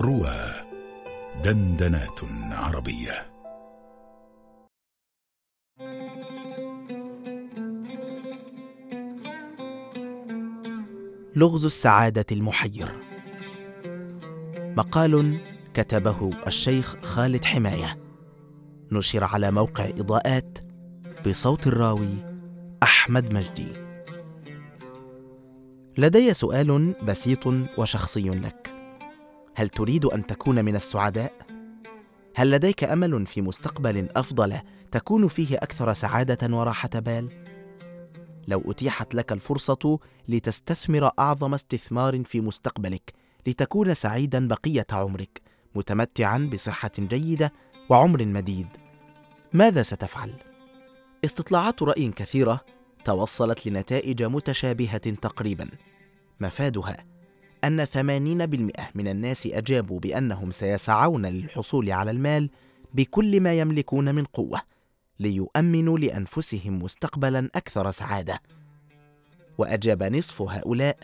روى دندنات عربية. لغز السعادة المحير. مقال كتبه الشيخ خالد حماية. نشر على موقع إضاءات بصوت الراوي أحمد مجدي. لدي سؤال بسيط وشخصي لك. هل تريد أن تكون من السعداء؟ هل لديك أمل في مستقبل أفضل تكون فيه أكثر سعادة وراحة بال؟ لو أتيحت لك الفرصة لتستثمر أعظم استثمار في مستقبلك لتكون سعيدا بقية عمرك متمتعا بصحة جيدة وعمر مديد ماذا ستفعل؟ استطلاعات رأي كثيرة توصلت لنتائج متشابهة تقريبا مفادها أن 80% من الناس أجابوا بأنهم سيسعون للحصول على المال بكل ما يملكون من قوة ليؤمنوا لأنفسهم مستقبلا أكثر سعادة. وأجاب نصف هؤلاء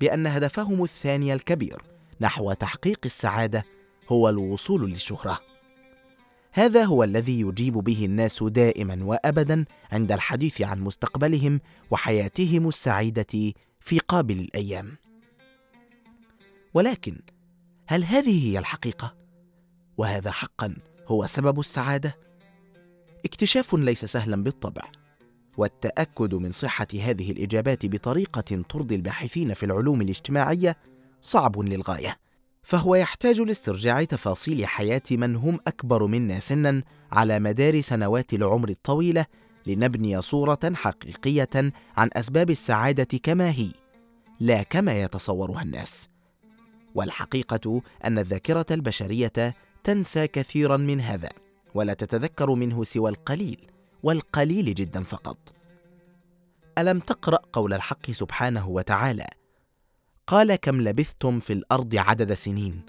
بأن هدفهم الثاني الكبير نحو تحقيق السعادة هو الوصول للشهرة. هذا هو الذي يجيب به الناس دائما وابدا عند الحديث عن مستقبلهم وحياتهم السعيدة في قابل الأيام. ولكن هل هذه هي الحقيقة؟ وهذا حقا هو سبب السعادة؟ اكتشاف ليس سهلا بالطبع والتأكد من صحة هذه الإجابات بطريقة ترضي الباحثين في العلوم الاجتماعية صعب للغاية فهو يحتاج لاسترجاع تفاصيل حياة من هم أكبر منا سنا على مدار سنوات العمر الطويلة لنبني صورة حقيقية عن أسباب السعادة كما هي لا كما يتصورها الناس. والحقيقة أن الذاكرة البشرية تنسى كثيرا من هذا ولا تتذكر منه سوى القليل والقليل جدا فقط. ألم تقرأ قول الحق سبحانه وتعالى؟ قال كم لبثتم في الأرض عدد سنين؟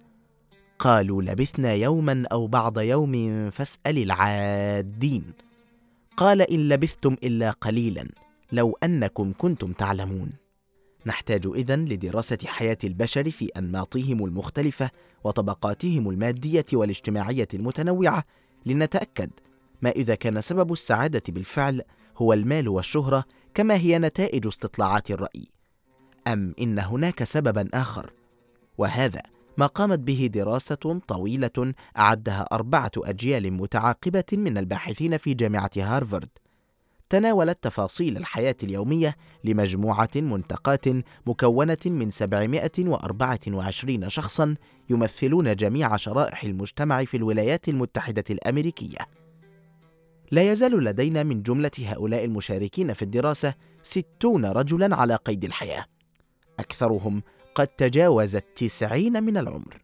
قالوا لبثنا يوما أو بعض يوم فاسأل العادين. قال إن لبثتم إلا قليلا لو أنكم كنتم تعلمون. نحتاج إذن لدراسة حياة البشر في أنماطهم المختلفة وطبقاتهم المادية والاجتماعية المتنوعة لنتأكد ما إذا كان سبب السعادة بالفعل هو المال والشهرة كما هي نتائج استطلاعات الرأي. أم إن هناك سببا آخر؟ وهذا ما قامت به دراسة طويلة أعدها أربعة أجيال متعاقبة من الباحثين في جامعة هارفارد. تناولت تفاصيل الحياة اليومية لمجموعة منتقات مكونة من 724 شخصا يمثلون جميع شرائح المجتمع في الولايات المتحدة الأمريكية. لا يزال لدينا من جملة هؤلاء المشاركين في الدراسة ستون رجلا على قيد الحياة. أكثرهم قد تجاوز التسعين من العمر.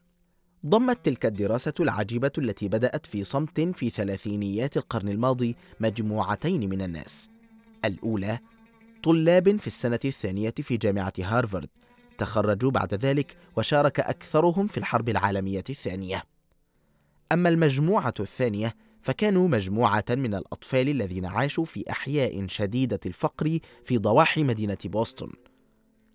ضمت تلك الدراسة العجيبة التي بدأت في صمت في ثلاثينيات القرن الماضي مجموعتين من الناس. الأولى طلاب في السنة الثانية في جامعة هارفارد. تخرجوا بعد ذلك وشارك أكثرهم في الحرب العالمية الثانية. أما المجموعة الثانية فكانوا مجموعة من الأطفال الذين عاشوا في أحياء شديدة الفقر في ضواحي مدينة بوسطن.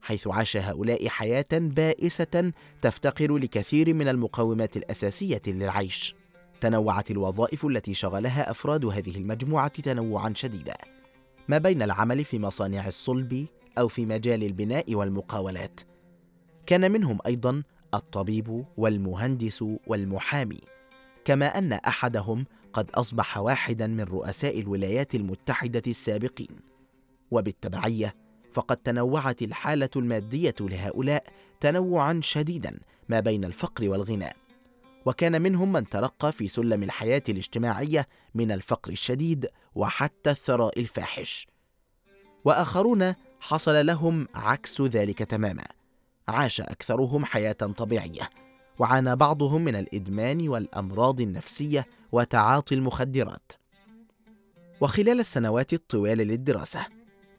حيث عاش هؤلاء حياة بائسة تفتقر لكثير من المقومات الأساسية للعيش. تنوعت الوظائف التي شغلها أفراد هذه المجموعة تنوعا شديدا، ما بين العمل في مصانع الصلب أو في مجال البناء والمقاولات. كان منهم أيضا الطبيب والمهندس والمحامي، كما أن أحدهم قد أصبح واحدا من رؤساء الولايات المتحدة السابقين. وبالتبعية فقد تنوعت الحالة المادية لهؤلاء تنوعا شديدا ما بين الفقر والغنى وكان منهم من ترقى في سلم الحياة الاجتماعية من الفقر الشديد وحتى الثراء الفاحش. وآخرون حصل لهم عكس ذلك تماما. عاش أكثرهم حياة طبيعية وعانى بعضهم من الإدمان والأمراض النفسية وتعاطي المخدرات. وخلال السنوات الطوال للدراسة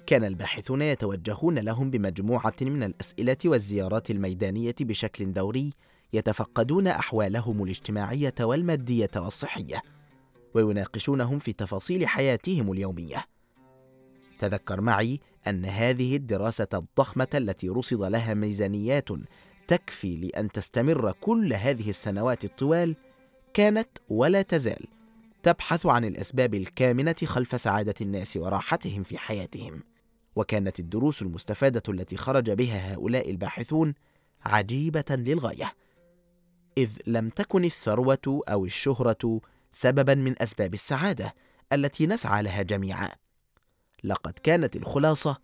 كان الباحثون يتوجهون لهم بمجموعة من الأسئلة والزيارات الميدانية بشكل دوري يتفقدون أحوالهم الاجتماعية والمادية والصحية ويناقشونهم في تفاصيل حياتهم اليومية. تذكر معي أن هذه الدراسة الضخمة التي رصد لها ميزانيات تكفي لأن تستمر كل هذه السنوات الطوال كانت ولا تزال تبحث عن الأسباب الكامنة خلف سعادة الناس وراحتهم في حياتهم. وكانت الدروس المستفادة التي خرج بها هؤلاء الباحثون عجيبة للغاية إذ لم تكن الثروة أو الشهرة سببا من أسباب السعادة التي نسعى لها جميعا. لقد كانت الخلاصة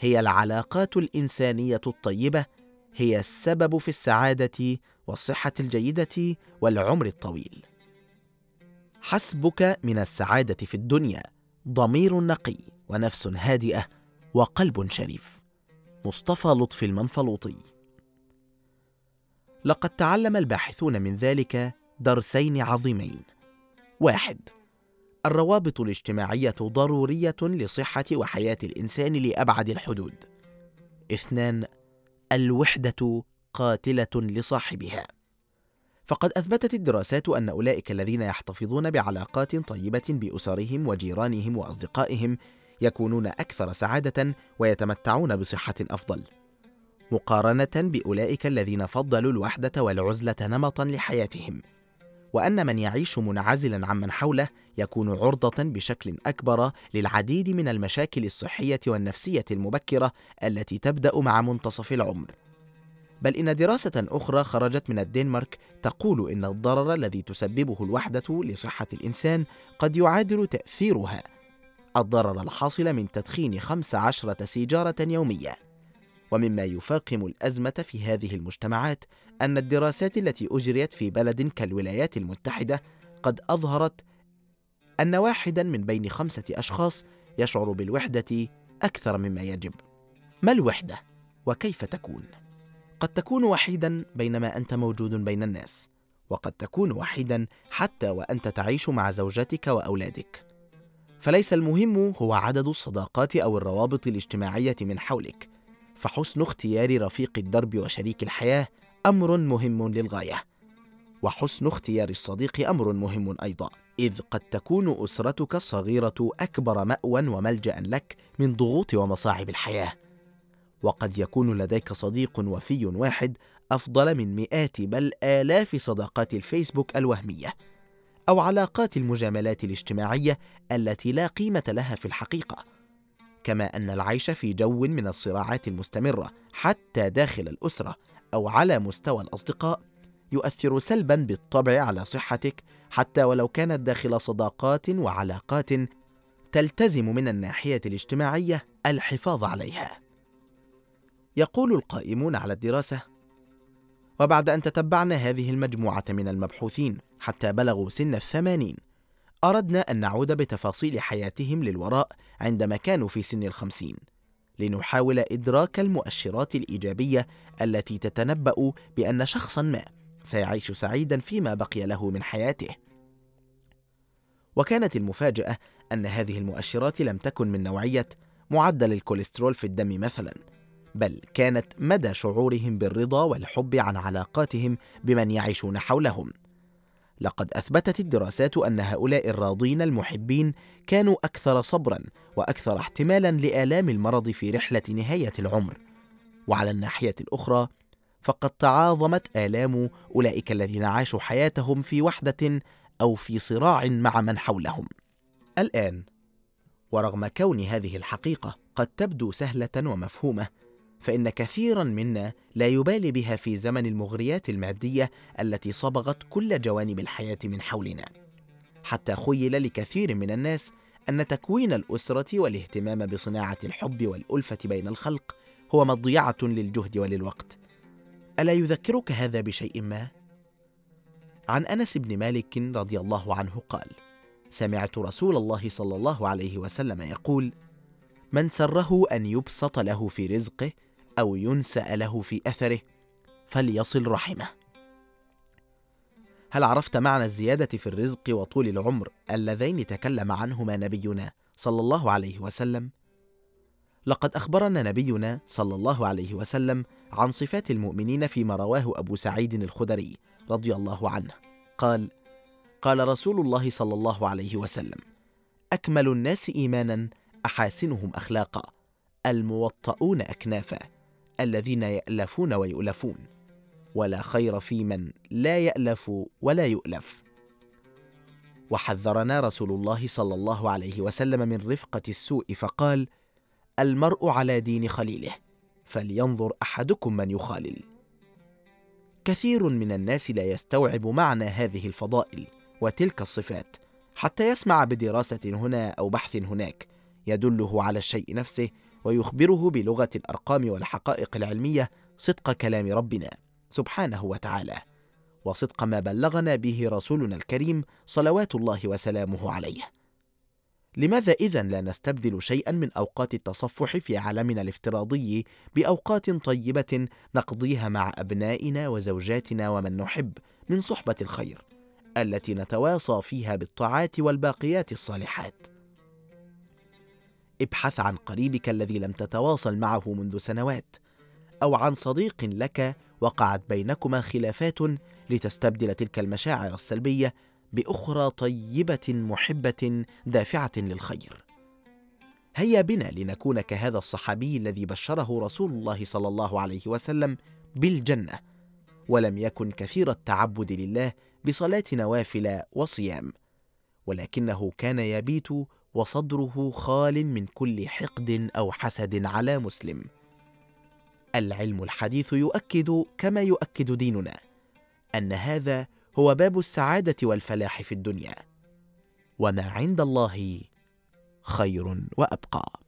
هي العلاقات الإنسانية الطيبة هي السبب في السعادة والصحة الجيدة والعمر الطويل. حسبك من السعادة في الدنيا ضمير نقي ونفس هادئة وقلب شريف. مصطفى لطفي المنفلوطي. لقد تعلم الباحثون من ذلك درسين عظيمين. واحد الروابط الاجتماعية ضرورية لصحة وحياة الإنسان لأبعد الحدود. اثنان الوحدة قاتلة لصاحبها. فقد أثبتت الدراسات أن أولئك الذين يحتفظون بعلاقات طيبة بأسرهم وجيرانهم وأصدقائهم يكونون أكثر سعادة ويتمتعون بصحة أفضل. مقارنة بأولئك الذين فضلوا الوحدة والعزلة نمطا لحياتهم. وأن من يعيش منعزلا عمن حوله يكون عرضة بشكل أكبر للعديد من المشاكل الصحية والنفسية المبكرة التي تبدأ مع منتصف العمر. بل إن دراسة أخرى خرجت من الدنمارك تقول إن الضرر الذي تسببه الوحدة لصحة الإنسان قد يعادل تأثيرها الضرر الحاصل من تدخين خمس عشرة سيجارة يوميا ومما يفاقم الأزمة في هذه المجتمعات أن الدراسات التي أجريت في بلد كالولايات المتحدة قد أظهرت أن واحدا من بين خمسة أشخاص يشعر بالوحدة أكثر مما يجب. ما الوحدة؟ وكيف تكون؟ قد تكون وحيدا بينما أنت موجود بين الناس، وقد تكون وحيدا حتى وأنت تعيش مع زوجتك وأولادك. فليس المهم هو عدد الصداقات أو الروابط الاجتماعية من حولك، فحسن اختيار رفيق الدرب وشريك الحياة أمر مهم للغاية. وحسن اختيار الصديق أمر مهم أيضا إذ قد تكون أسرتك الصغيرة أكبر مأوى وملجأ لك من ضغوط ومصاعب الحياة. وقد يكون لديك صديق وفي واحد أفضل من مئات بل آلاف صداقات الفيسبوك الوهمية. أو علاقات المجاملات الاجتماعية التي لا قيمة لها في الحقيقة كما أن العيش في جو من الصراعات المستمرة حتى داخل الأسرة أو على مستوى الأصدقاء يؤثر سلبا بالطبع على صحتك حتى ولو كانت داخل صداقات وعلاقات تلتزم من الناحية الاجتماعية الحفاظ عليها. يقول القائمون على الدراسة وبعد أن تتبعنا هذه المجموعة من المبحوثين حتى بلغوا سن الثمانين أردنا أن نعود بتفاصيل حياتهم للوراء عندما كانوا في سن الخمسين لنحاول إدراك المؤشرات الإيجابية التي تتنبأ بأن شخصا ما سيعيش سعيدا فيما بقي له من حياته. وكانت المفاجأة أن هذه المؤشرات لم تكن من نوعية معدل الكوليسترول في الدم مثلا بل كانت مدى شعورهم بالرضا والحب عن علاقاتهم بمن يعيشون حولهم. لقد أثبتت الدراسات أن هؤلاء الراضين المحبين كانوا أكثر صبرا وأكثر احتمالا لآلام المرض في رحلة نهاية العمر. وعلى الناحية الأخرى فقد تعاظمت آلام أولئك الذين عاشوا حياتهم في وحدة أو في صراع مع من حولهم. الآن ورغم كون هذه الحقيقة قد تبدو سهلة ومفهومة فإن كثيرا منا لا يبالي بها في زمن المغريات المادية التي صبغت كل جوانب الحياة من حولنا. حتى خيل لكثير من الناس أن تكوين الأسرة والاهتمام بصناعة الحب والألفة بين الخلق هو مضيعة للجهد وللوقت. ألا يذكرك هذا بشيء ما؟ عن أنس بن مالك رضي الله عنه قال: سمعت رسول الله صلى الله عليه وسلم يقول: من سره أن يبسط له في رزقه أو ينسأ له في أثره فليصل رحمه. هل عرفت معنى الزيادة في الرزق وطول العمر اللذين تكلم عنهما نبينا صلى الله عليه وسلم؟ لقد أخبرنا نبينا صلى الله عليه وسلم عن صفات المؤمنين فيما رواه أبو سعيد الخدري رضي الله عنه. قال قال رسول الله صلى الله عليه وسلم أكمل الناس إيمانا أحاسنهم أخلاقا الموطؤون أكنافا. الذين يألفون ويؤلفون ولا خير في من لا يألف ولا يؤلف. وحذرنا رسول الله صلى الله عليه وسلم من رفقة السوء فقال المرء على دين خليله فلينظر أحدكم من يخالل. كثير من الناس لا يستوعب معنى هذه الفضائل وتلك الصفات حتى يسمع بدراسة هنا أو بحث هناك يدله على الشيء نفسه ويخبره بلغة الأرقام والحقائق العلمية صدق كلام ربنا سبحانه وتعالى. وصدق ما بلغنا به رسولنا الكريم صلوات الله وسلامه عليه. لماذا إذن لا نستبدل شيئا من أوقات التصفح في عالمنا الافتراضي بأوقات طيبة نقضيها مع أبنائنا وزوجاتنا ومن نحب من صحبة الخير التي نتواصى فيها بالطاعات والباقيات الصالحات؟ ابحث عن قريبك الذي لم تتواصل معه منذ سنوات أو عن صديق لك وقعت بينكما خلافات لتستبدل تلك المشاعر السلبية بأخرى طيبة محبة دافعة للخير. هيا بنا لنكون كهذا الصحابي الذي بشره رسول الله صلى الله عليه وسلم بالجنة ولم يكن كثير التعبد لله بصلاة نوافل وصيام ولكنه كان يبيت وصدره خال من كل حقد أو حسد على مسلم. العلم الحديث يؤكد كما يؤكد ديننا أن هذا هو باب السعادة والفلاح في الدنيا. وما عند الله خير وأبقى.